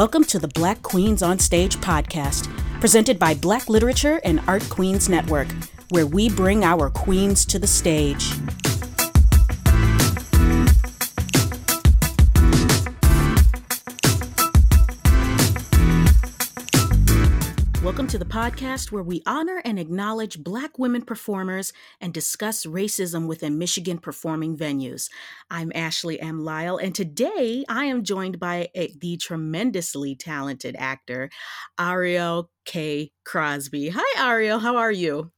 Welcome to the Black Queens on Stage podcast, presented by Black Literature and Art Queens Network, where we bring our queens to the stage. To the podcast where we honor and acknowledge Black women performers and discuss racism within Michigan performing venues. I'm Ashley M. Lyle, and today I am joined by a, the tremendously talented actor, Ariel K. Crosby. Hi, Ariel. How are you?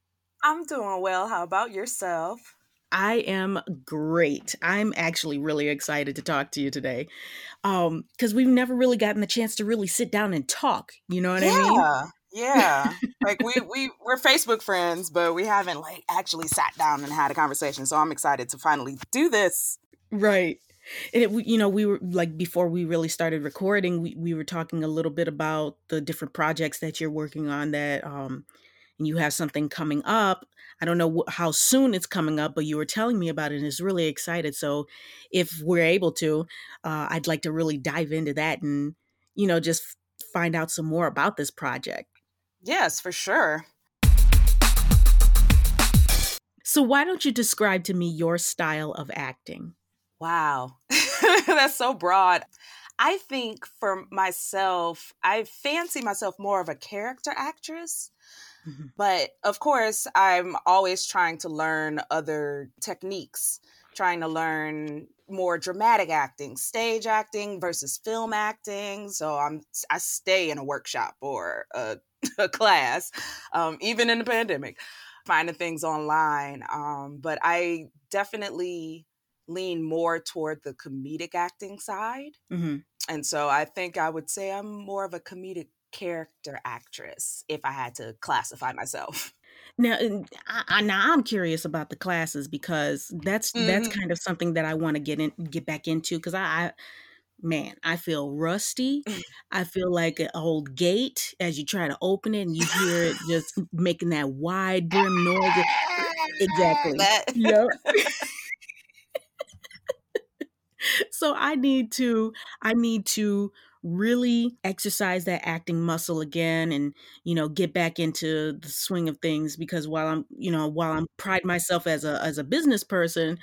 I'm doing well. How about yourself? I am great. I'm actually really excited to talk to you today. Um, because we've never really gotten the chance to really sit down and talk. You know what yeah. I mean? Yeah. like we we we're Facebook friends, but we haven't like actually sat down and had a conversation. So I'm excited to finally do this. Right. And it, you know, we were like before we really started recording, we, we were talking a little bit about the different projects that you're working on that um and you have something coming up. I don't know how soon it's coming up, but you were telling me about it and is really excited. So if we're able to, uh, I'd like to really dive into that and, you know, just find out some more about this project. Yes, for sure. So, why don't you describe to me your style of acting? Wow, that's so broad. I think for myself, I fancy myself more of a character actress. Mm-hmm. But of course, I'm always trying to learn other techniques, trying to learn more dramatic acting, stage acting versus film acting. So I'm I stay in a workshop or a a class, um, even in the pandemic, finding things online. Um, but I definitely lean more toward the comedic acting side. Mm-hmm. And so I think I would say I'm more of a comedic character actress if I had to classify myself. Now, I, now I'm curious about the classes because that's mm-hmm. that's kind of something that I want to get in, get back into because I, I man, I feel rusty. I feel like an old gate as you try to open it and you hear it just making that wide brim noise. Exactly. That. Yep. so I need to I need to really exercise that acting muscle again and you know get back into the swing of things because while I'm you know while I'm pride myself as a as a business person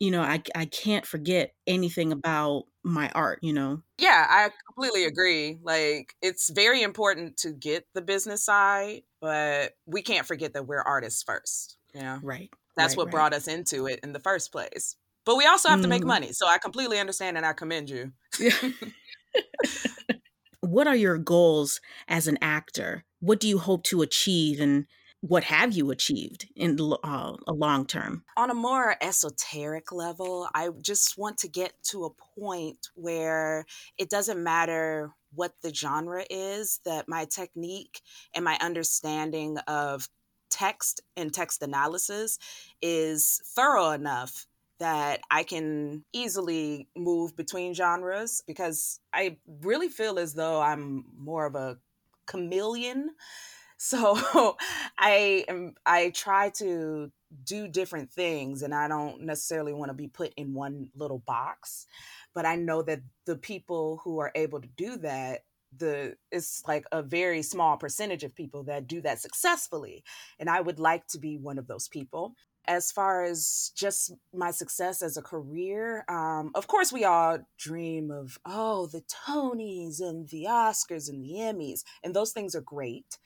you know, I I can't forget anything about my art, you know. Yeah, I completely agree. Like it's very important to get the business side, but we can't forget that we're artists first, you know. Right. That's right, what right. brought us into it in the first place. But we also have mm-hmm. to make mm-hmm. money. So I completely understand and I commend you. what are your goals as an actor? What do you hope to achieve and what have you achieved in uh, a long term? On a more esoteric level, I just want to get to a point where it doesn't matter what the genre is, that my technique and my understanding of text and text analysis is thorough enough that I can easily move between genres because I really feel as though I'm more of a chameleon so I am I try to do different things and I don't necessarily want to be put in one little box. But I know that the people who are able to do that the it's like a very small percentage of people that do that successfully and i would like to be one of those people as far as just my success as a career, um, of course, we all dream of, oh, the Tonys and the Oscars and the Emmys, and those things are great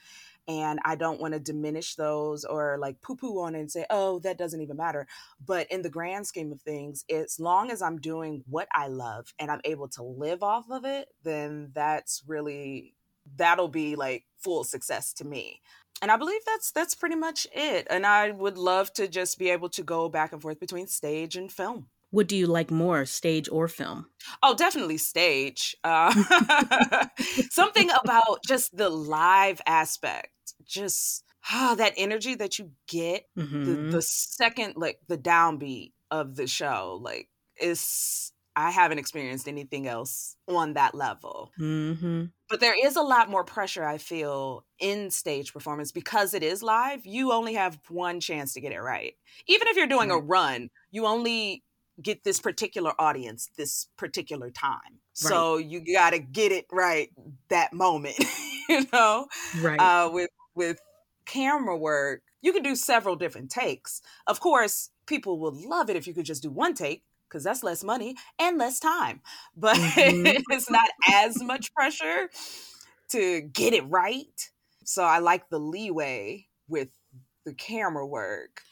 and I don't want to diminish those or like poo poo on it and say, oh, that doesn't even matter. But in the grand scheme of things, as long as I'm doing what I love and I'm able to live off of it, then that's really, that'll be like full success to me. And I believe that's that's pretty much it. And I would love to just be able to go back and forth between stage and film. What do you like more, stage or film? Oh, definitely stage. Uh, something about just the live aspect, just ah, that energy that you get. Mm-hmm. The, the second, like the downbeat of the show, like is I haven't experienced anything else on that level. Mm-hmm. But there is a lot more pressure, I feel, in stage performance because it is live. You only have one chance to get it right. Even if you're doing a run, you only get this particular audience this particular time. Right. So you got to get it right that moment, you know. Right. Uh, with with camera work, you can do several different takes. Of course, people would love it if you could just do one take because that's less money and less time. But mm-hmm. it's not as much pressure to get it right. So I like the leeway with the camera work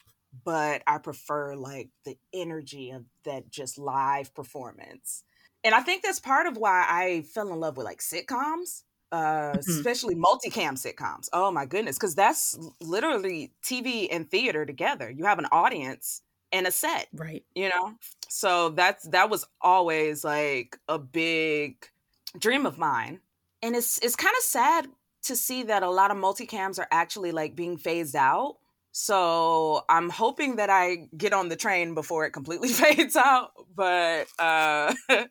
but I prefer like the energy of that just live performance. And I think that's part of why I fell in love with like sitcoms, uh, mm-hmm. especially multicam sitcoms. Oh my goodness, because that's literally TV and theater together. You have an audience and a set, right? You know, so that's that was always like a big dream of mine, and it's it's kind of sad to see that a lot of multicams are actually like being phased out so I'm hoping that I get on the train before it completely fades out, but uh,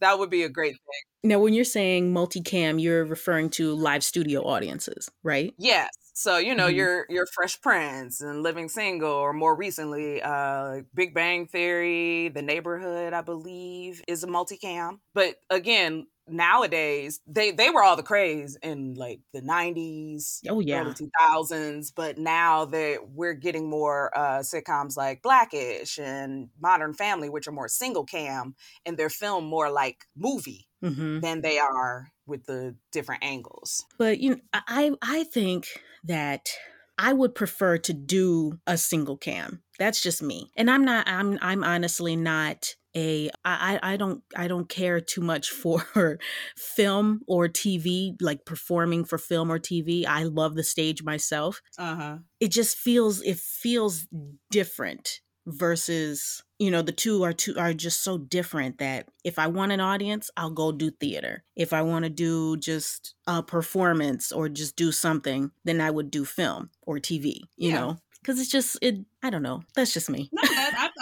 that would be a great thing. Now, when you're saying multicam, you're referring to live studio audiences, right? Yes. So you know mm-hmm. your your Fresh Prince and Living Single, or more recently, uh, Big Bang Theory, The Neighborhood, I believe, is a multicam. But again, nowadays they they were all the craze in like the 90s oh yeah early 2000s but now that we're getting more uh sitcoms like blackish and modern family which are more single cam and they're filmed more like movie mm-hmm. than they are with the different angles but you know i i think that I would prefer to do a single cam. That's just me. And I'm not I'm I'm honestly not a I, I don't I don't care too much for film or TV, like performing for film or TV. I love the stage myself. Uh-huh. It just feels it feels different versus you know the two are two are just so different that if i want an audience i'll go do theater if i want to do just a performance or just do something then i would do film or tv you yeah. know because it's just it i don't know that's just me no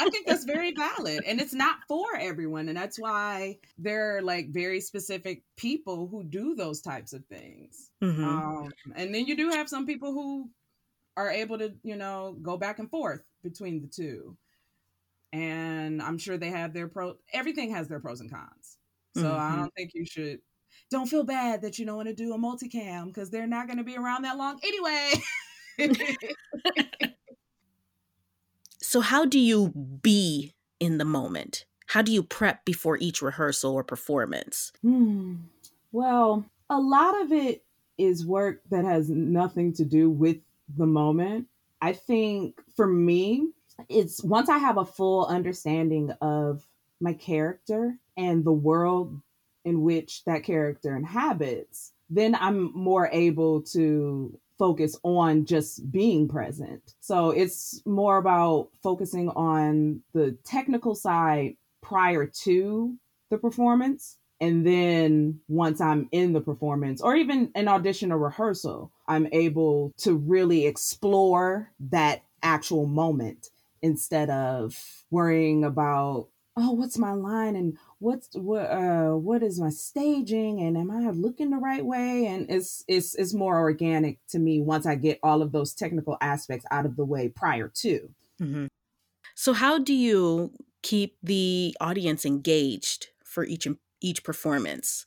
I, think that's very valid and it's not for everyone and that's why there are like very specific people who do those types of things mm-hmm. um, and then you do have some people who are able to you know go back and forth between the two and i'm sure they have their pro everything has their pros and cons so mm-hmm. i don't think you should don't feel bad that you don't want to do a multicam because they're not going to be around that long anyway so, how do you be in the moment? How do you prep before each rehearsal or performance? Hmm. Well, a lot of it is work that has nothing to do with the moment. I think for me, it's once I have a full understanding of my character and the world in which that character inhabits, then I'm more able to focus on just being present. So it's more about focusing on the technical side prior to the performance. And then once I'm in the performance or even an audition or rehearsal, I'm able to really explore that actual moment instead of worrying about, oh, what's my line and what's what uh what is my staging and am I looking the right way? And it's it's it's more organic to me once I get all of those technical aspects out of the way prior to. Mm-hmm. So how do you keep the audience engaged for each each performance?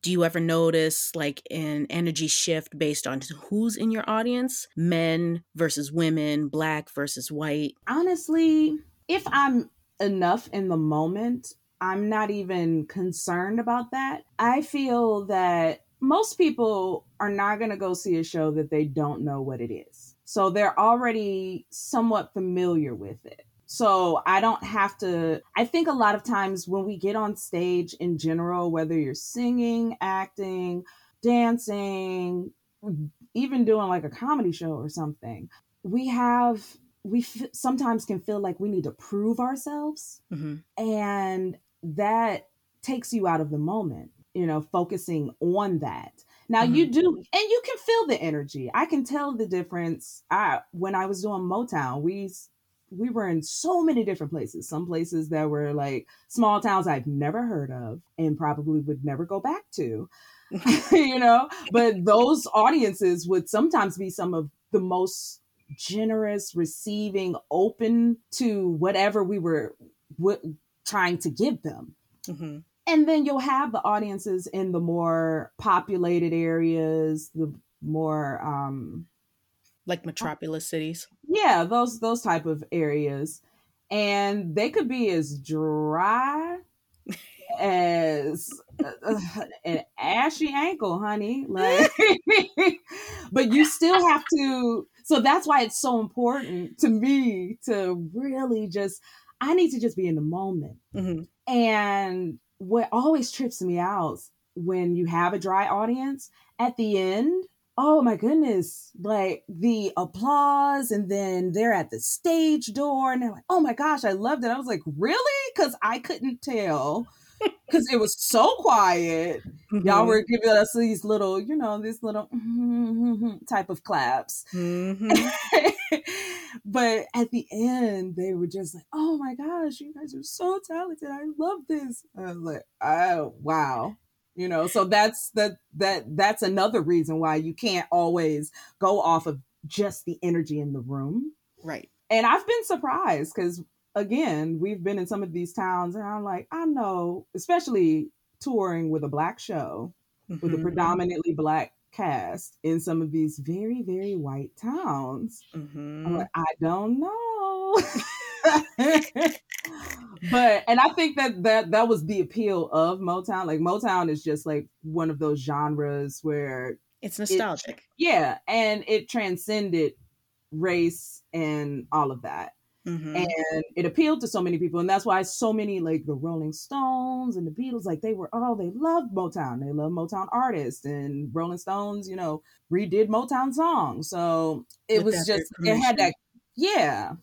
Do you ever notice like an energy shift based on who's in your audience? Men versus women, black versus white? Honestly, if I'm enough in the moment, I'm not even concerned about that. I feel that most people are not going to go see a show that they don't know what it is. So they're already somewhat familiar with it. So I don't have to. I think a lot of times when we get on stage in general, whether you're singing, acting, dancing, even doing like a comedy show or something, we have we f- sometimes can feel like we need to prove ourselves mm-hmm. and that takes you out of the moment, you know, focusing on that. Now mm-hmm. you do and you can feel the energy. I can tell the difference. I when I was doing Motown, we we were in so many different places. Some places that were like small towns I've never heard of and probably would never go back to. you know, but those audiences would sometimes be some of the most generous, receiving, open to whatever we were w- trying to give them. Mhm. And then you'll have the audiences in the more populated areas, the more um Like metropolis cities. yeah, those those type of areas. And they could be as dry as uh, an ashy ankle, honey. Like but you still have to so that's why it's so important to me to really just I need to just be in the moment. Mhm. And what always trips me out when you have a dry audience at the end, oh my goodness, like the applause, and then they're at the stage door, and they're like, oh my gosh, I loved it. I was like, really? Because I couldn't tell. Because it was so quiet. Y'all Mhm. were giving us these little, you know, this little type of claps. Mhm. but at the end, they were just like, "Oh my gosh, you guys are so talented! I love this." I was like, "Oh wow." You know, so that's that that that's another reason why you can't always go off of just the energy in the room. Right. And I've been surprised because again, we've been in some of these towns, and I'm like, I know, especially touring with a black show with a Mhm. predominantly black cast in some of these very very white towns. I'm Mhm. like, I don't know. but and I think that that that was the appeal of Motown. Like Motown is just like one of those genres where It's nostalgic. yeah, and it transcended race and all of that. Mhm. And it appealed to so many people, and that's why so many like the Rolling Stones and the Beatles, like they were oh they loved Motown, they love Motown artists, and Rolling Stones, you know, redid Motown songs. So it With was just it had that yeah.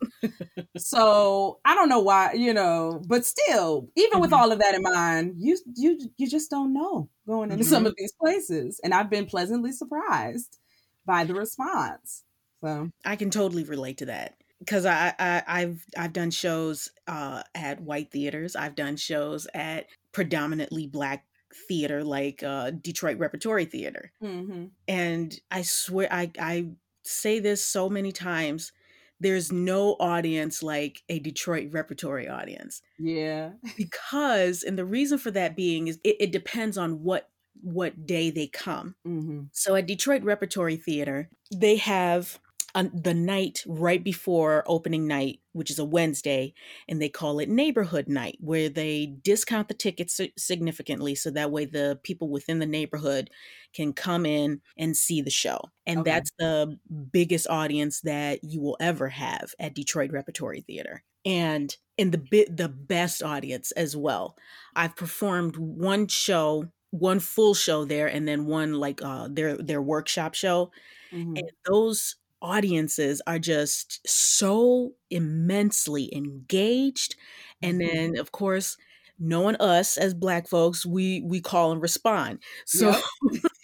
so I don't know why, you know, but still, even with Mhm. all of that in mind, you you you just don't know going into some Mhm. of these places, and I've been pleasantly surprised by the response. So I can totally relate to that because I, I I've I've done shows uh, at white theaters. I've done shows at predominantly black theater like uh, Detroit Repertory Theater, mhm. and I swear I I say this so many times. There's no audience like a Detroit Repertory audience yeah. because, and the reason for that being is it, it depends on what what day they come. hmm So at Detroit Repertory Theater, they have on the night right before opening night, which is a Wednesday, and they call it neighborhood night, where they discount the tickets significantly so that way the people within the neighborhood can come in and see the show. And Okay. that's the biggest audience that you will ever have at Detroit Repertory Theater. And in the bit the best audience as well. I've performed one show, one full show there and then one like uh their their workshop show Mhm. and those audiences are just so immensely engaged and Mhm. then of course knowing us as black folks we we call and respond so Yep.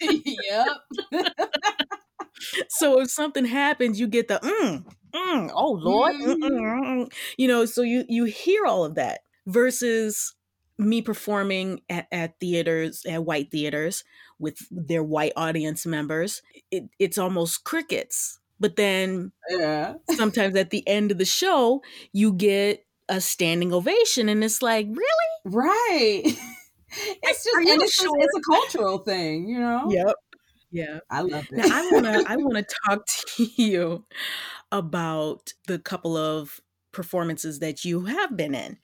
yep. so if something happens you get the mm, mm, oh lord mm, mm, mm, mm," you know so you you hear all of that versus me performing at, at theaters at white theaters with their white audience members it, it's almost crickets but then Yeah. sometimes at the end of the show you get a standing ovation and it's like really Right. It's just it's, sure? it's a cultural thing, you know. yep yeah I love it. now i want to i want to talk to you about the couple of performances that you have been in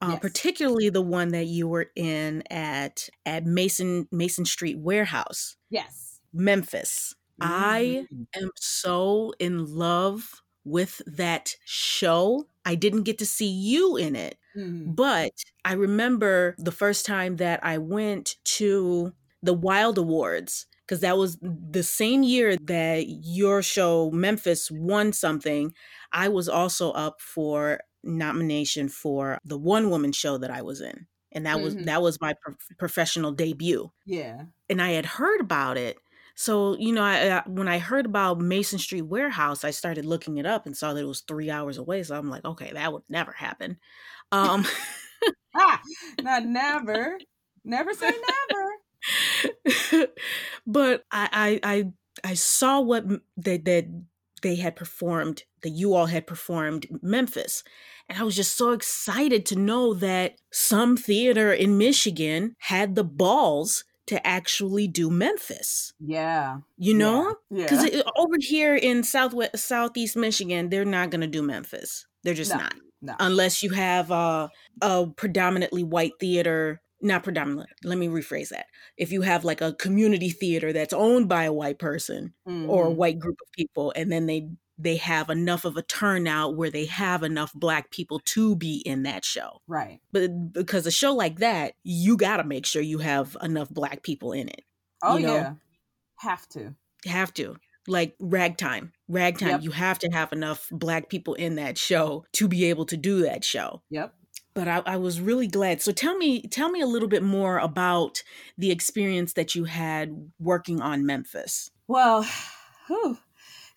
uh, Yes. particularly the one that you were in at at mason mason street warehouse yes. memphis I Mhm. am so in love with that show. I didn't get to see you in it, Mhm. but I remember the first time that I went to the Wilde Awards because that was the same year that your show Memphis won something. I was also up for nomination for the one woman show that I was in. And that was Mhm. that was my pro- professional debut Yeah. and I had heard about it. So, you know, I, I, when I heard about Mason Street Warehouse, I started looking it up and saw that it was three hours away. So I'm like, okay, that would never happen. Um, Ah, not never. Never say never. but I, I, I, I saw what that that they had performed, that you all had performed Memphis. And I was just so excited to know that some theater in Michigan had the balls to actually do Memphis. Yeah. You know? Yeah. Because over here in Southwest Southeast Michigan, they're not gonna do Memphis. They're just No. not. No. Unless you have uh, a predominantly white theater, not predominant, let me rephrase that. If you have like a community theater that's owned by a white person or a Mhm. white group of people, and then they they have enough of a turnout where they have enough black people to be in that show. Right. But because a show like that, you got to make sure you have enough black people in it. Oh You know? yeah. Have to. Have to. Like ragtime. Ragtime, Yep. you have to have enough black people in that show to be able to do that show. Yep. But I, I was really glad. So tell me, tell me a little bit more about the experience that you had working on Memphis. Well, whew.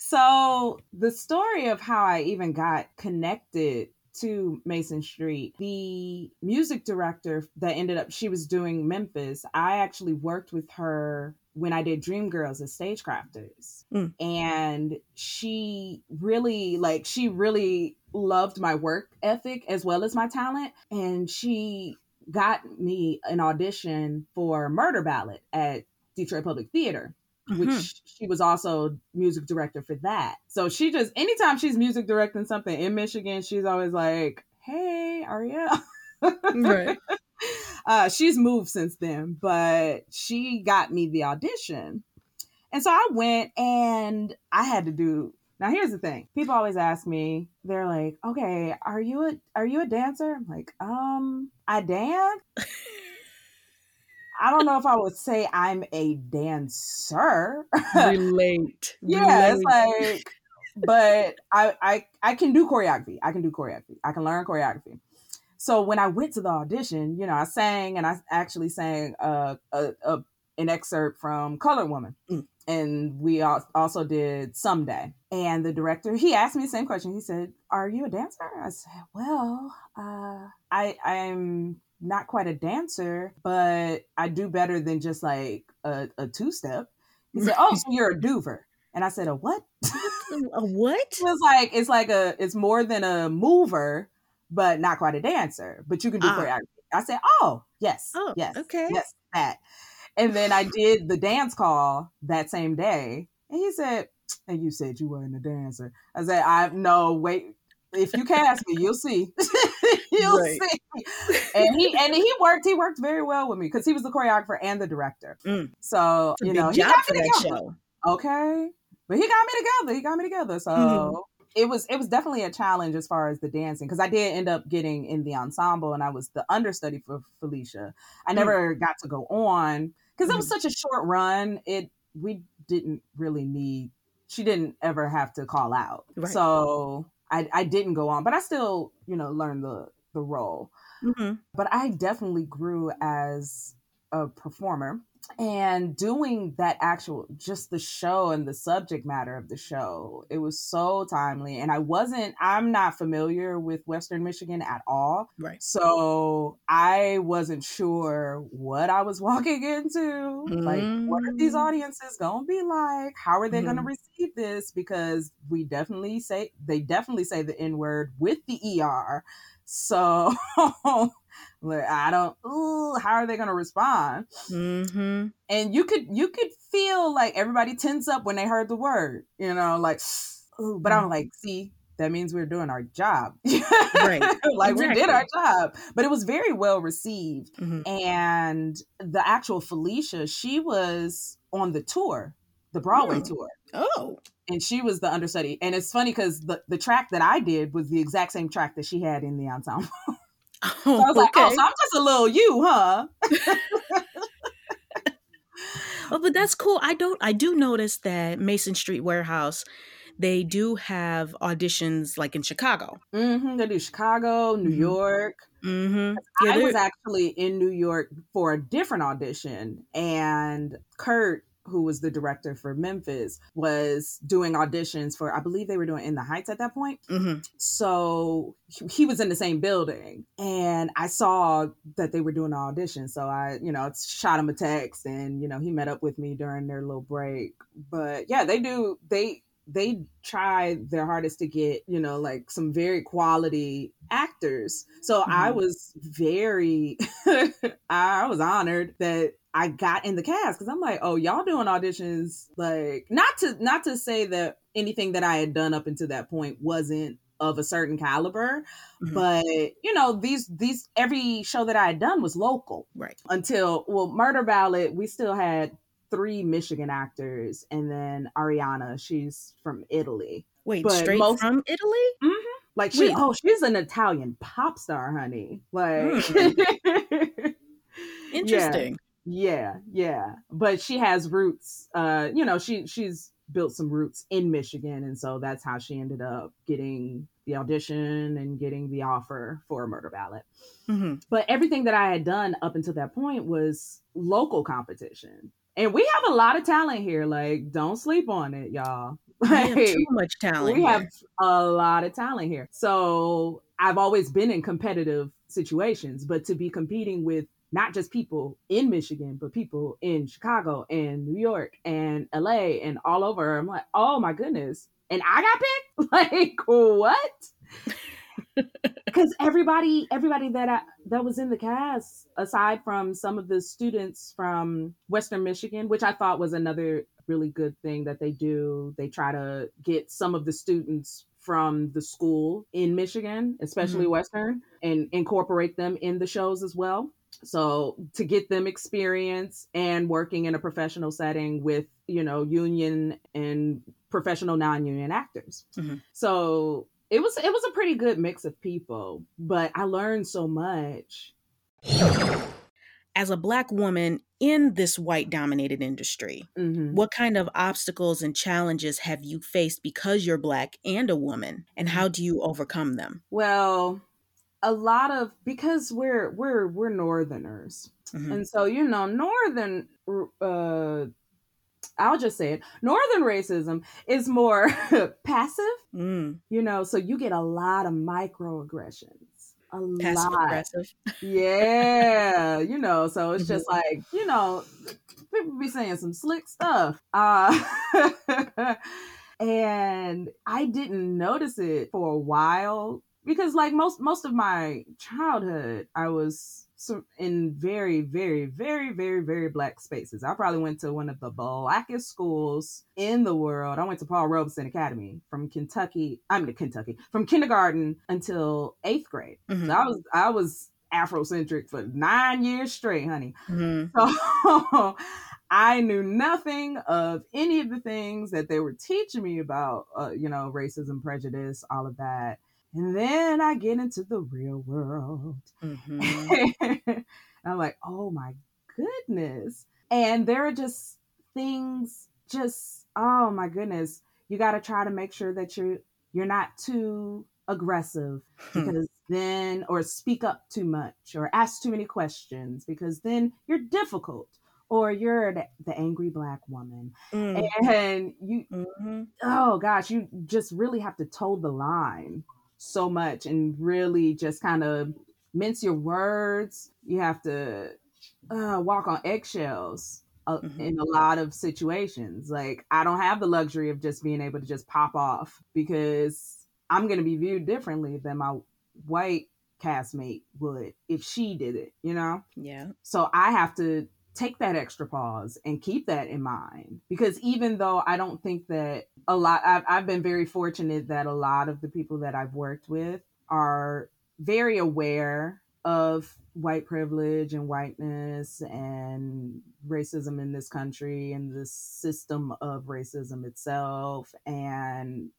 So the story of how I even got connected to Mason Street, the music director that ended up, she was doing Memphis. I actually worked with her when I did Dreamgirls as Stagecrafters. Mm. And she really, like, she really loved my work ethic as well as my talent. And she got me an audition for Murder Ballad at Detroit Public Theater which Mhm. she was also music director for that. So she just anytime she's music directing something in Michigan, she's always like, "Hey, Aria." Right. Uh, she's moved since then, but she got me the audition, and so I went and I had to do. Now here's the thing: people always ask me, they're like, "Okay, are you a are you a dancer?" I'm like, "Um, I dance." I don't know if I would say I'm a dancer. Relate. yeah, it's Relate. like, but I, I I can do choreography. I can do choreography. I can learn choreography. So when I went to the audition, you know, I sang and I actually sang uh, a, a an excerpt from Colored Woman, Mm. and we also did Someday. And the director he asked me the same question. He said, "Are you a dancer?" I said, "Well, uh, I I'm." Not quite a dancer, but I do better than just like a, a two step. He said, "Oh, so you're a dover?" And I said, "A what?" a what? It was like it's like a it's more than a mover, but not quite a dancer. But you can do Ah. choreography. I said, "Oh, yes, Oh, yes, okay. yes, that." And then I did the dance call that same day, and he said, "And you said you weren't a dancer." I said, "I no wait." If you cast me, you'll see. you'll Right. see. And he and he worked. He worked very well with me because he was the choreographer and the director. Mm. So you know, he got me together show. okay but he got me together he got me together so Mhm. it was it was definitely a challenge as far as the dancing because i did end up getting in the ensemble and i was the understudy for felicia i Mm. never got to go on because it was such a short run it we didn't really need she didn't ever have to call out Right. so i i didn't go on but i still you know learned the the role Mhm. but I definitely grew as a performer and doing that actual just the show and the subject matter of the show it was so timely and i wasn't i'm not familiar with western michigan at all Right. so i wasn't sure what i was walking into like what are these Mm. audiences gonna be like how are they gonna Mhm. receive this because we definitely say they definitely say the n word with the er so like, i don't ooh, how are they gonna respond Mm-hmm. and you could you could feel like everybody tense up when they heard the word you know like ooh, but i'm like see that means we're doing our job Right. like we did our job but it was very well received Mhm. and the actual felicia she was on the tour the broadway Mm. tour Oh. and she was the understudy and it's funny because the, the track that i did was the exact same track that she had in the ensemble Oh, so I was like, oh, so I'm just a little you huh Oh, but that's cool. I don't. I do notice that Mason Street Warehouse, they do have auditions like in Chicago. hmm they do chicago new Mhm. york Mm-hmm. I was actually in New York for a different audition, and Kurt, who was the director for Memphis, was doing auditions for, I believe they were doing In the Heights at that point. hmm So he- he was in the same building, and I saw that they were doing an audition. So I, you know, shot him a text, and you know, he met up with me during their little break. But yeah, they do. They they try their hardest to get you know like some very quality actors so mm-hmm. i was very i was honored that i got in the cast because i'm like oh y'all doing auditions like not to not to say that anything that i had done up until that point wasn't of a certain caliber mm-hmm. but you know these these every show that i had done was local right until well murder ballad we still had three michigan actors and then ariana she's from italy wait but straight most, from italy mm-hmm. like she Wait. oh she's an italian pop star honey like mm. interesting yeah, yeah but she has roots uh you know she she's built some roots in Michigan. And so that's how she ended up getting the audition and getting the offer for a murder ballad. Mm-hmm. But everything that I had done up until that point was local competition. And we have a lot of talent here. Like, don't sleep on it, y'all. Like, we have too much talent. We here. have a lot of talent here. So I've always been in competitive situations, but to be competing with not just people in Michigan, but people in Chicago and New York and LA and all over. I'm like, oh my goodness. And I got picked? Like, what? Because everybody, everybody that I, that was in the cast, aside from some of the students from Western Michigan, which I thought was another really good thing that they do. They try to get some of the students from the school in Michigan, especially mm-hmm. Western, and incorporate them in the shows as well. So to get them experience and working in a professional setting with, you know, union and professional non-union actors. Mm-hmm. So it was it was a pretty good mix of people, but I learned so much. As a black woman in this white dominated industry, mm-hmm. what kind of obstacles and challenges have you faced because you're black and a woman and how do you overcome them? Well, a lot of because we're we're we're northerners mm-hmm. and so you know northern uh I'll just say it. Northern racism is more passive, mm. you know, so you get a lot of microaggressions. A Passive lot. aggressive. Yeah, you know, so it's mm-hmm. just like, you know, people be saying some slick stuff. Uh and I didn't notice it for a while because like most most of my childhood i was in very very very very very black spaces i probably went to one of the blackest schools in the world i went to paul robeson academy from kentucky i'm mean, kentucky from kindergarten until eighth grade mm-hmm. so i was i was afrocentric for nine years straight honey mm-hmm. so I knew nothing of any of the things that they were teaching me about, uh, you know, racism, prejudice, all of that. And then I get into the real world. Mm-hmm. I'm like, oh my goodness. And there are just things, just, oh my goodness. You got to try to make sure that you're you're not too aggressive because then or speak up too much or ask too many questions because then you're difficult or you're the, the angry black woman mm. and you mm-hmm. oh gosh you just really have to toe the line so much and really just kind of mince your words. You have to uh, walk on eggshells uh, mm-hmm. in a lot of situations. Like, I don't have the luxury of just being able to just pop off because I'm going to be viewed differently than my white castmate would if she did it, you know? Yeah. So I have to take that extra pause and keep that in mind because even though I don't think that a lot, I've, I've been very fortunate that a lot of the people that I've worked with are very aware of white privilege and whiteness and racism in this country and the system of racism itself. And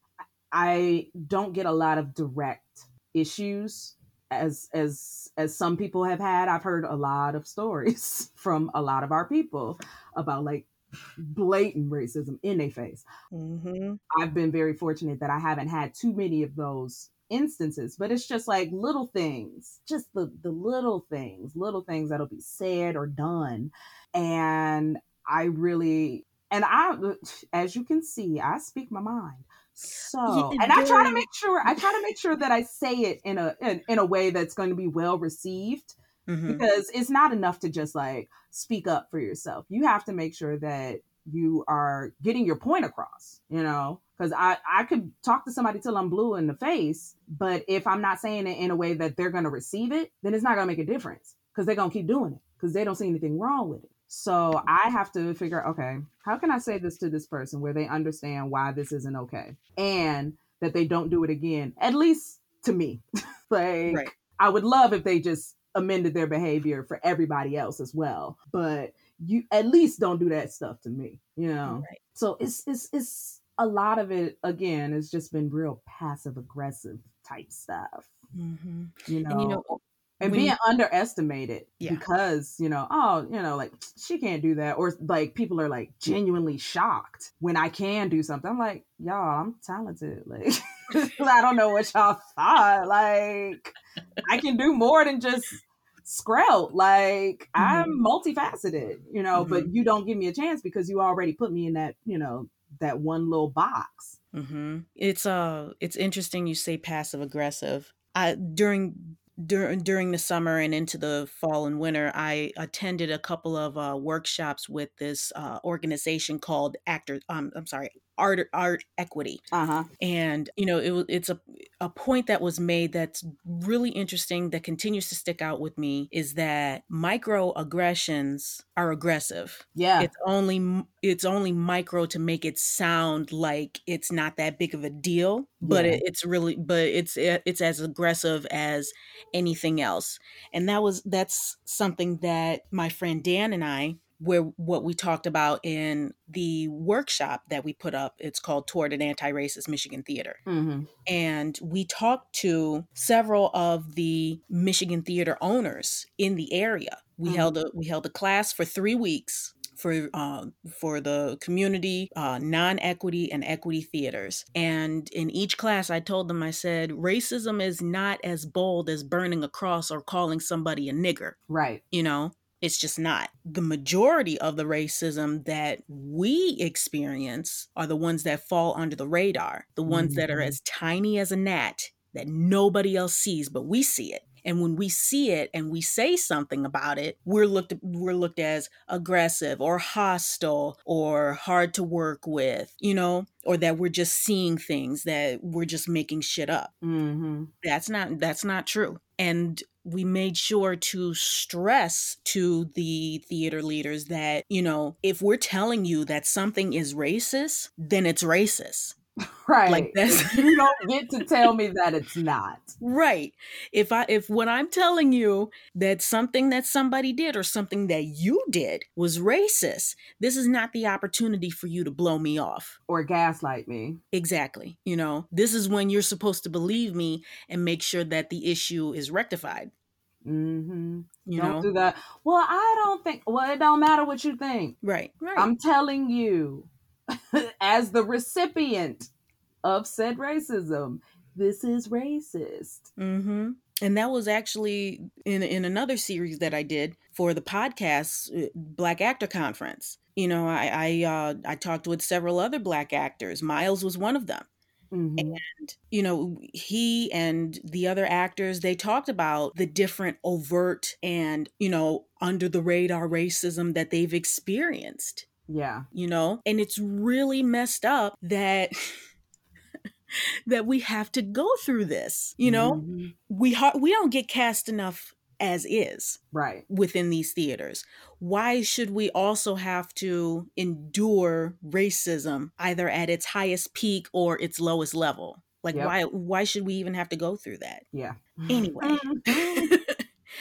I don't get a lot of direct issues as as as some people have had i've heard a lot of stories from a lot of our people about like blatant racism in their face. Mm-hmm. i've been very fortunate that i haven't had too many of those instances but it's just like little things just the the little things little things that'll be said or done. And i really and i as you can see i speak my mind so and i try to make sure i try to make sure that i say it in a in, in a way that's going to be well received mm-hmm. because it's not enough to just like speak up for yourself you have to make sure that you are getting your point across, you know? Because I, I could talk to somebody till I'm blue in the face, but if I'm not saying it in a way that they're going to receive it, then it's not going to make a difference because they're going to keep doing it because they don't see anything wrong with it. So I have to figure, okay, how can I say this to this person where they understand why this isn't okay and that they don't do it again, at least to me. like, right. I would love if they just amended their behavior for everybody else as well. But you at least don't do that stuff to me, you know. Right. So it's it's it's a lot of it again has just been real passive aggressive type stuff. Mm-hmm. You know, and, you know, and being you, underestimated yeah. because you know, oh, you know, like she can't do that, or like people are like genuinely shocked when I can do something. I'm like, y'all, I'm talented. Like, I don't know what y'all thought. Like, I can do more than just Skrelt. Like mm-hmm. I'm multifaceted, you know, mm-hmm. but you don't give me a chance because you already put me in that, you know, that one little box. Mm-hmm. It's uh, it's interesting you say passive aggressive. I during during during the summer and into the fall and winter, I attended a couple of uh, workshops with this uh, organization called Actor. Um, I'm sorry, art art equity uh-huh. and you know it, it's a, a point that was made that's really interesting that continues to stick out with me is that microaggressions are aggressive yeah it's only it's only micro to make it sound like it's not that big of a deal but yeah. it, it's really but it's it's as aggressive as anything else and that was that's something that my friend dan and i where what we talked about in the workshop that we put up it's called toward an anti-racist michigan theater mm-hmm. and we talked to several of the michigan theater owners in the area we mm-hmm. held a we held a class for three weeks for uh, for the community, uh, non-equity and equity theaters. And in each class, I told them, I said, racism is not as bold as burning a cross or calling somebody a nigger. Right. You know, it's just not. The majority of the racism that we experience are the ones that fall under the radar, the ones mm-hmm. that are mm-hmm. as tiny as a gnat that nobody else sees, but we see it. And when we see it and we say something about it, we're looked we're looked as aggressive or hostile or hard to work with, you know, or that we're just seeing things that we're just making shit up. Mm-hmm. That's not that's not true. And we made sure to stress to the theater leaders that, you know, if we're telling you that something is racist, then it's racist. Right. Like that's you don't get to tell me that it's not. Right. If I if when I'm telling you that something that somebody did or something that you did was racist, this is not the opportunity for you to blow me off or gaslight me. Exactly. You know, this is when you're supposed to believe me and make sure that the issue is rectified. Mm-hmm. You don't know? do that. Well, I don't think. Well, it don't matter what you think. Right. Right. I'm telling you, as the recipient of said racism, this is racist. Mm-hmm. And that was actually in in another series that I did for the podcast uh, Black Actor Conference. You know, I I, uh, I talked with several other black actors. Miles was one of them. Mm-hmm. And, you know, he and the other actors, they talked about the different overt and, you know, under the radar racism that they've experienced. Yeah. You know, and it's really messed up that. that we have to go through this you know mm-hmm. we ha- we don't get cast enough as is right. within these theaters. Why should we also have to endure racism either at its highest peak or its lowest level? Like yep. why why should we even have to go through that? Yeah. Anyway.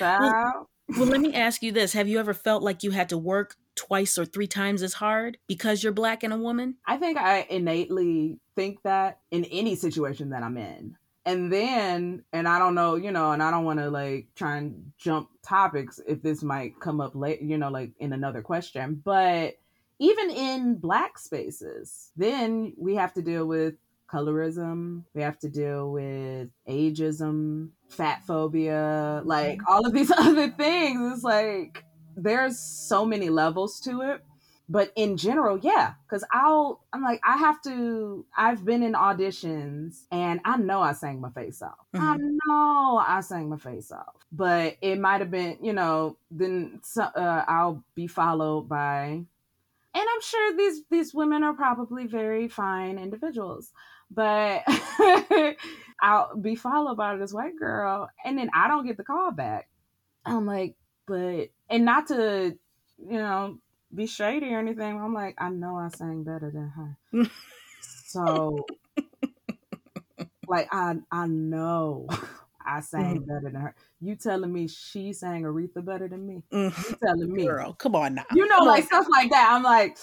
Well, well let me ask you this. Have you ever felt like you had to work twice or three times as hard because you're black and a woman? I think i innately think that in any situation that i'm in and then and i don't know you know and i don't want to like try and jump topics if this might come up late you know like in another question but even in black spaces then we have to deal with colorism we have to deal with ageism fat phobia like mm-hmm. all of these other things. It's like there's so many levels to it but in general yeah because i'll i'm like i have to i've been in auditions and i know i sang my face off mm-hmm. i know i sang my face off but it might have been you know then uh, i'll be followed by and I'm sure these these women are probably very fine individuals, but I'll be followed by this white girl, and then I don't get the call back. I'm like, but and not to, you know, be shady or anything. I'm like, I know I sang better than her, so like I I know I sang mm. better than her. You telling me she sang Aretha better than me? Mm. You telling me, girl, come on now. You know, come like on. stuff like that. I'm like,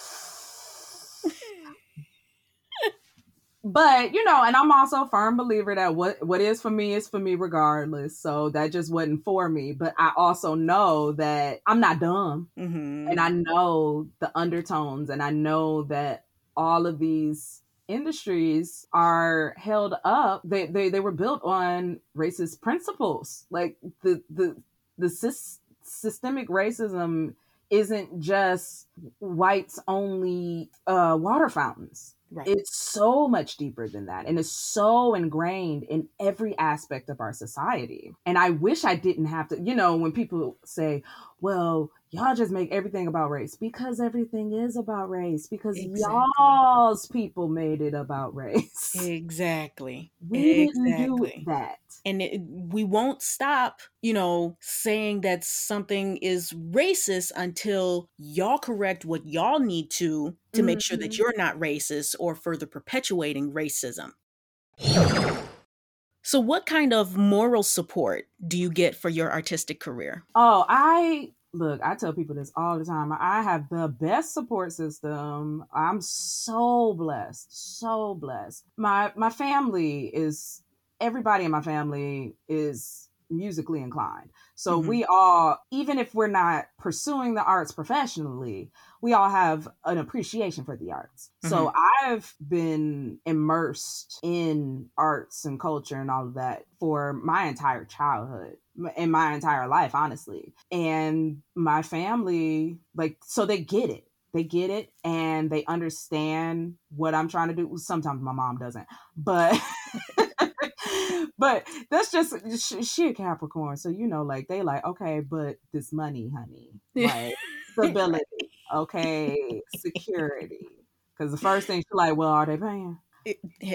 but you know, and I'm also a firm believer that what what is for me is for me regardless. So that just wasn't for me. But I also know that I'm not dumb, mm-hmm. and I know the undertones, and I know that all of these industries are held up they, they they were built on racist principles like the the the sy- systemic racism isn't just whites only uh water fountains Right. It's so much deeper than that. And it's so ingrained in every aspect of our society. And I wish I didn't have to, you know, when people say, well, y'all just make everything about race because everything is about race because exactly. y'all's people made it about race exactly we exactly. didn't do that and it, we won't stop you know saying that something is racist until y'all correct what y'all need to to mm-hmm. make sure that mm-hmm. you're not racist or further perpetuating racism so, what kind of moral support do you get for your artistic career? Oh, I look, I tell people this all the time. I have the best support system. I'm so blessed, so blessed. My my family is everybody in my family is musically inclined. So mm-hmm. we all even if we're not pursuing the arts professionally, we all have an appreciation for the arts. Mm-hmm. So I've been immersed in arts and culture and all of that for my entire childhood in my entire life, honestly. And my family, like, so they get it. They get it and they understand what I'm trying to do. Sometimes my mom doesn't, but. but that's just she, she a Capricorn, so you know, like they like okay, but this money, honey, like stability, okay, security. Because the first thing she's like, well, are they paying?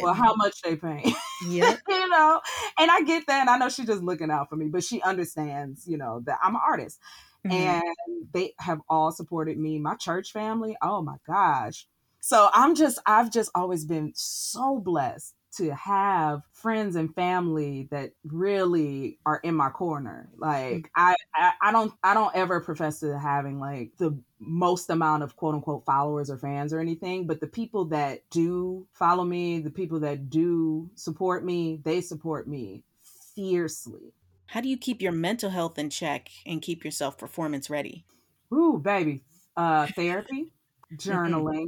well, how much they paying? Yeah, you know, and I get that, and I know she's just looking out for me, but she understands, you know, that I'm an artist, mm-hmm. and they have all supported me. My church family, oh my gosh. So I'm just, I've just always been so blessed to have friends and family that really are in my corner. Like mm. I, I, I don't I don't ever profess to having like the most amount of quote unquote followers or fans or anything, but the people that do follow me, the people that do support me, they support me fiercely. How do you keep your mental health in check and keep yourself performance ready? Ooh, baby. Uh therapy, journaling,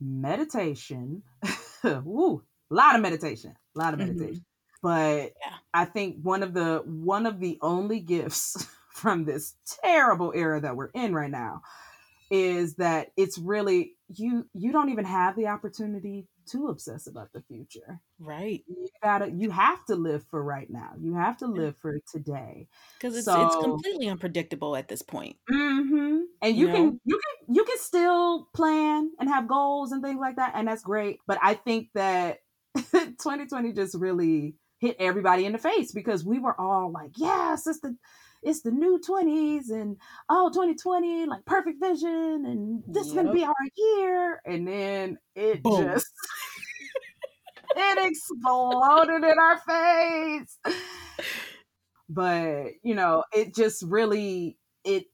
meditation. Ooh, a lot of meditation, a lot of meditation. Mm-hmm. But yeah. I think one of the one of the only gifts from this terrible era that we're in right now is that it's really you you don't even have the opportunity to obsess about the future right you gotta you have to live for right now you have to live for today because it's, so, it's completely unpredictable at this point mm-hmm. and you, you can know? you can you can still plan and have goals and things like that and that's great but i think that 2020 just really hit everybody in the face because we were all like, yes, it's the it's the new 20s and oh 2020 like perfect vision and this yep. is gonna be our year and then it Boom. just it exploded in our face but you know it just really it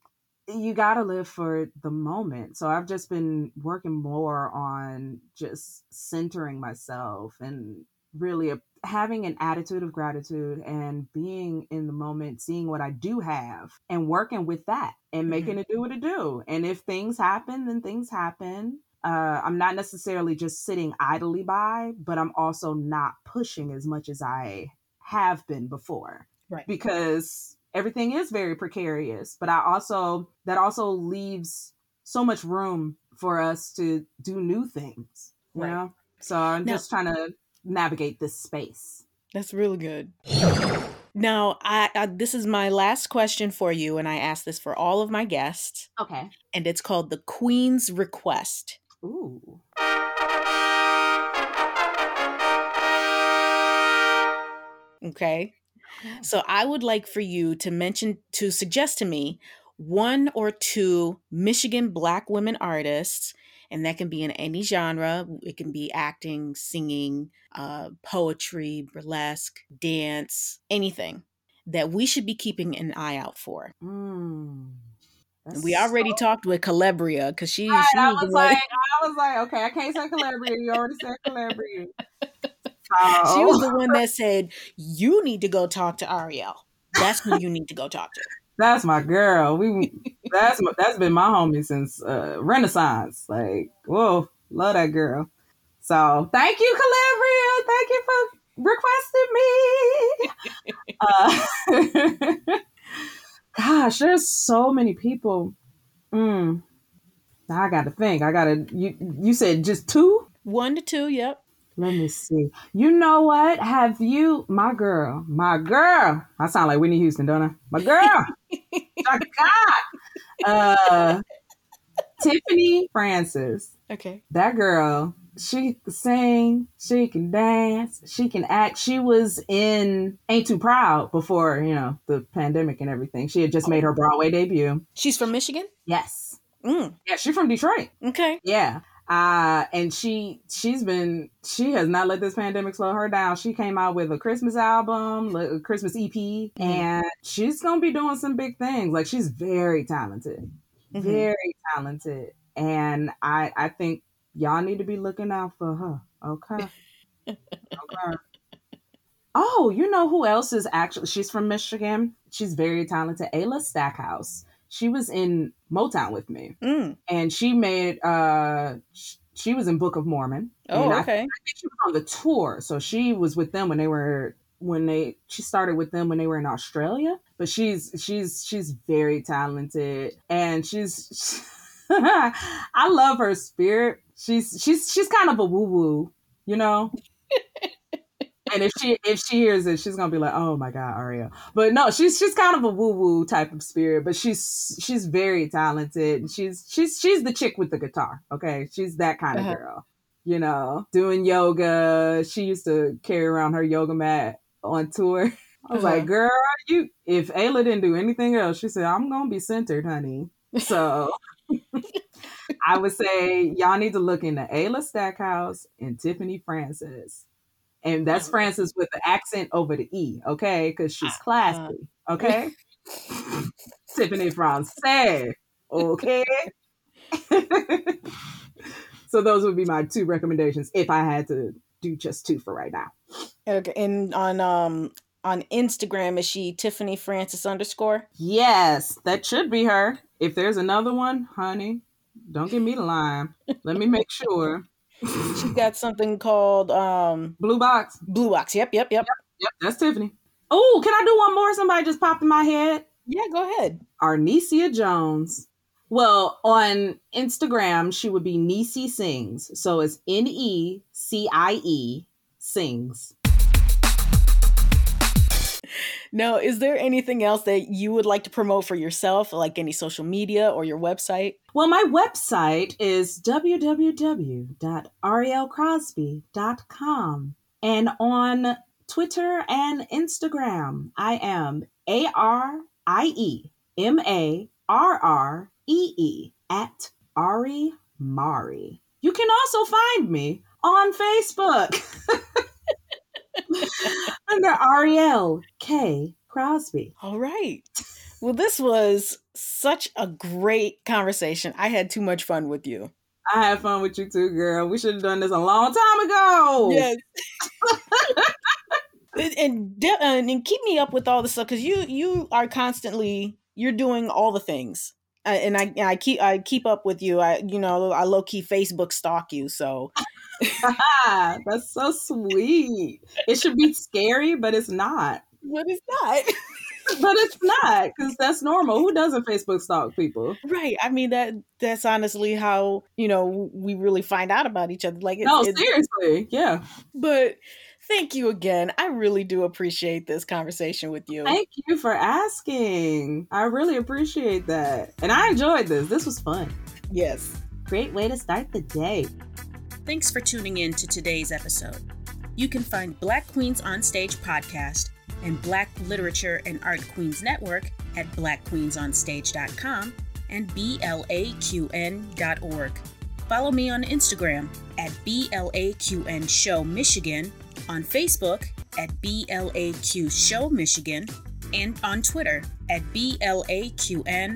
you got to live for the moment. So I've just been working more on just centering myself and really a, having an attitude of gratitude and being in the moment, seeing what I do have and working with that and making mm-hmm. it do what it do. And if things happen, then things happen. Uh, I'm not necessarily just sitting idly by, but I'm also not pushing as much as I have been before. Right. Because everything is very precarious but i also that also leaves so much room for us to do new things you right. know so i'm now, just trying to navigate this space that's really good Now, I, I this is my last question for you, and I ask this for all of my guests, Okay. and it's called the Queen's Request. Ooh. Okay. So I would like for you to mention, to suggest to me one or two Michigan Black women artists, and that can be in any genre. It can be acting, singing, uh, poetry, burlesque, dance, anything that we should be keeping an eye out for. Mm. We already talked with Calabria because she, Right, she I was was like, I was like, okay, I can't say Calabria. You already said Calabria. she was the one that said you need to go talk to Ariel. That's who you need to go talk to. that's my girl. We that's my, that's been my homie since uh, Renaissance. Like, whoa, love that girl. So thank you, Calabria. Thank you for requesting me. Uh, gosh, there's so many people. Mm. Now I got to think. I got to. You you said just two. One to two, yep. Let me see. You know what? Have you, my girl, my girl? I sound like Whitney Houston, don't I? My girl. my God. Uh, Tiffany Francis. Okay. That girl, she can sing, she can dance, she can act. She was in Ain't Too Proud before, you know, the pandemic and everything. She had just made her Broadway debut. She's from Michigan? Yes. Mm, Yeah, she's from Detroit. okay. Yeah. Uh, and she she's been she has not let this pandemic slow her down. She came out with a Christmas album, a Christmas EP, and she's gonna be doing some big things. Like she's very talented, Mhm. very talented, and I I think y'all need to be looking out for her. Okay. okay. Oh, you know who else is actually? She's from Michigan. She's very talented. Ayla Stackhouse. She was in Motown with me Mm. and she made uh she was in Book of Mormon. Oh, and I, I okay. think she was on the tour, so she was with them when they were when they she started with them when they were in Australia. But she's she's she's very talented, and she's I love her spirit. She's she's she's kind of a woo woo, you know. And if she if she hears it, she's gonna be like, "Oh my god, Ariel." But no, she's she's kind of a woo woo type of spirit, but she's she's very talented. and She's she's she's the chick with the guitar. Okay, she's that kind of Uh-huh. girl. You know, doing yoga. She used to carry around her yoga mat on tour. I was Uh-huh. like, "Girl, you." If Ayla didn't do anything else, she said, "I'm gonna be centered, honey." So. I would say y'all need to look into Ayla Stackhouse and Tiffany Francis. And that's Francis with the accent over the E, okay? Because she's classy, okay? Tiffany Francis, okay? so those would be my two recommendations if I had to do just two for right now. Okay. And on um on Instagram is she Tiffany Francis underscore? Yes, that should be her. If there's another one, honey, don't give me the line. Let me make sure. She's got something called um Blue box. Blue Box. Yep, yep, yep. Yep, that's Tiffany. Oh, can I do one more? Somebody just popped in my head. Yeah, go ahead. Arnesia Jones. Well, on Instagram, she would be Niecy Sings. So it's N E C I E Sings. Now, is there anything else that you would like to promote for yourself, like any social media or your website? Well, my website is www.arielcrosby.com. And on Twitter and Instagram, I am A R I E M A R R E E at Ari Mari. You can also find me on Facebook under Ariel K. Crosby. All right. Well, this was such a great conversation. I had too much fun with you. I had fun with you too, girl. We should have done this a long time ago. Yes. and and, de- and keep me up with all the stuff because you you are constantly you're doing all the things. Uh, and I and I keep I keep up with you. I you know I low key Facebook stalk you. So That's so sweet. It should be scary, but it's not. what is that? But it's not because that's normal. Who doesn't Facebook stalk people? right. I mean that that's honestly how you know we really find out about each other. Like it's, No, it's- seriously. Yeah. but Thank you again. I really do appreciate this conversation with you. Thank you for asking. I really appreciate that. And I enjoyed this. This was fun. Yes. Great way to start the day. Thanks for tuning in to today's episode. You can find Black Queens on Stage podcast and Black Literature and Art Queens Network at blackqueensonstage.com and blaqn.org. Follow me on Instagram at BLAQN Show Michigan, on Facebook at BLAQ Show Michigan, and on Twitter at BLAQNMI.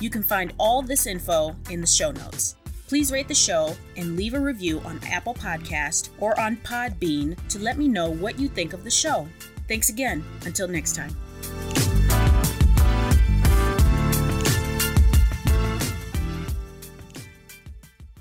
You can find all this info in the show notes. Please rate the show and leave a review on Apple Podcast or on Podbean to let me know what you think of the show. Thanks again. Until next time.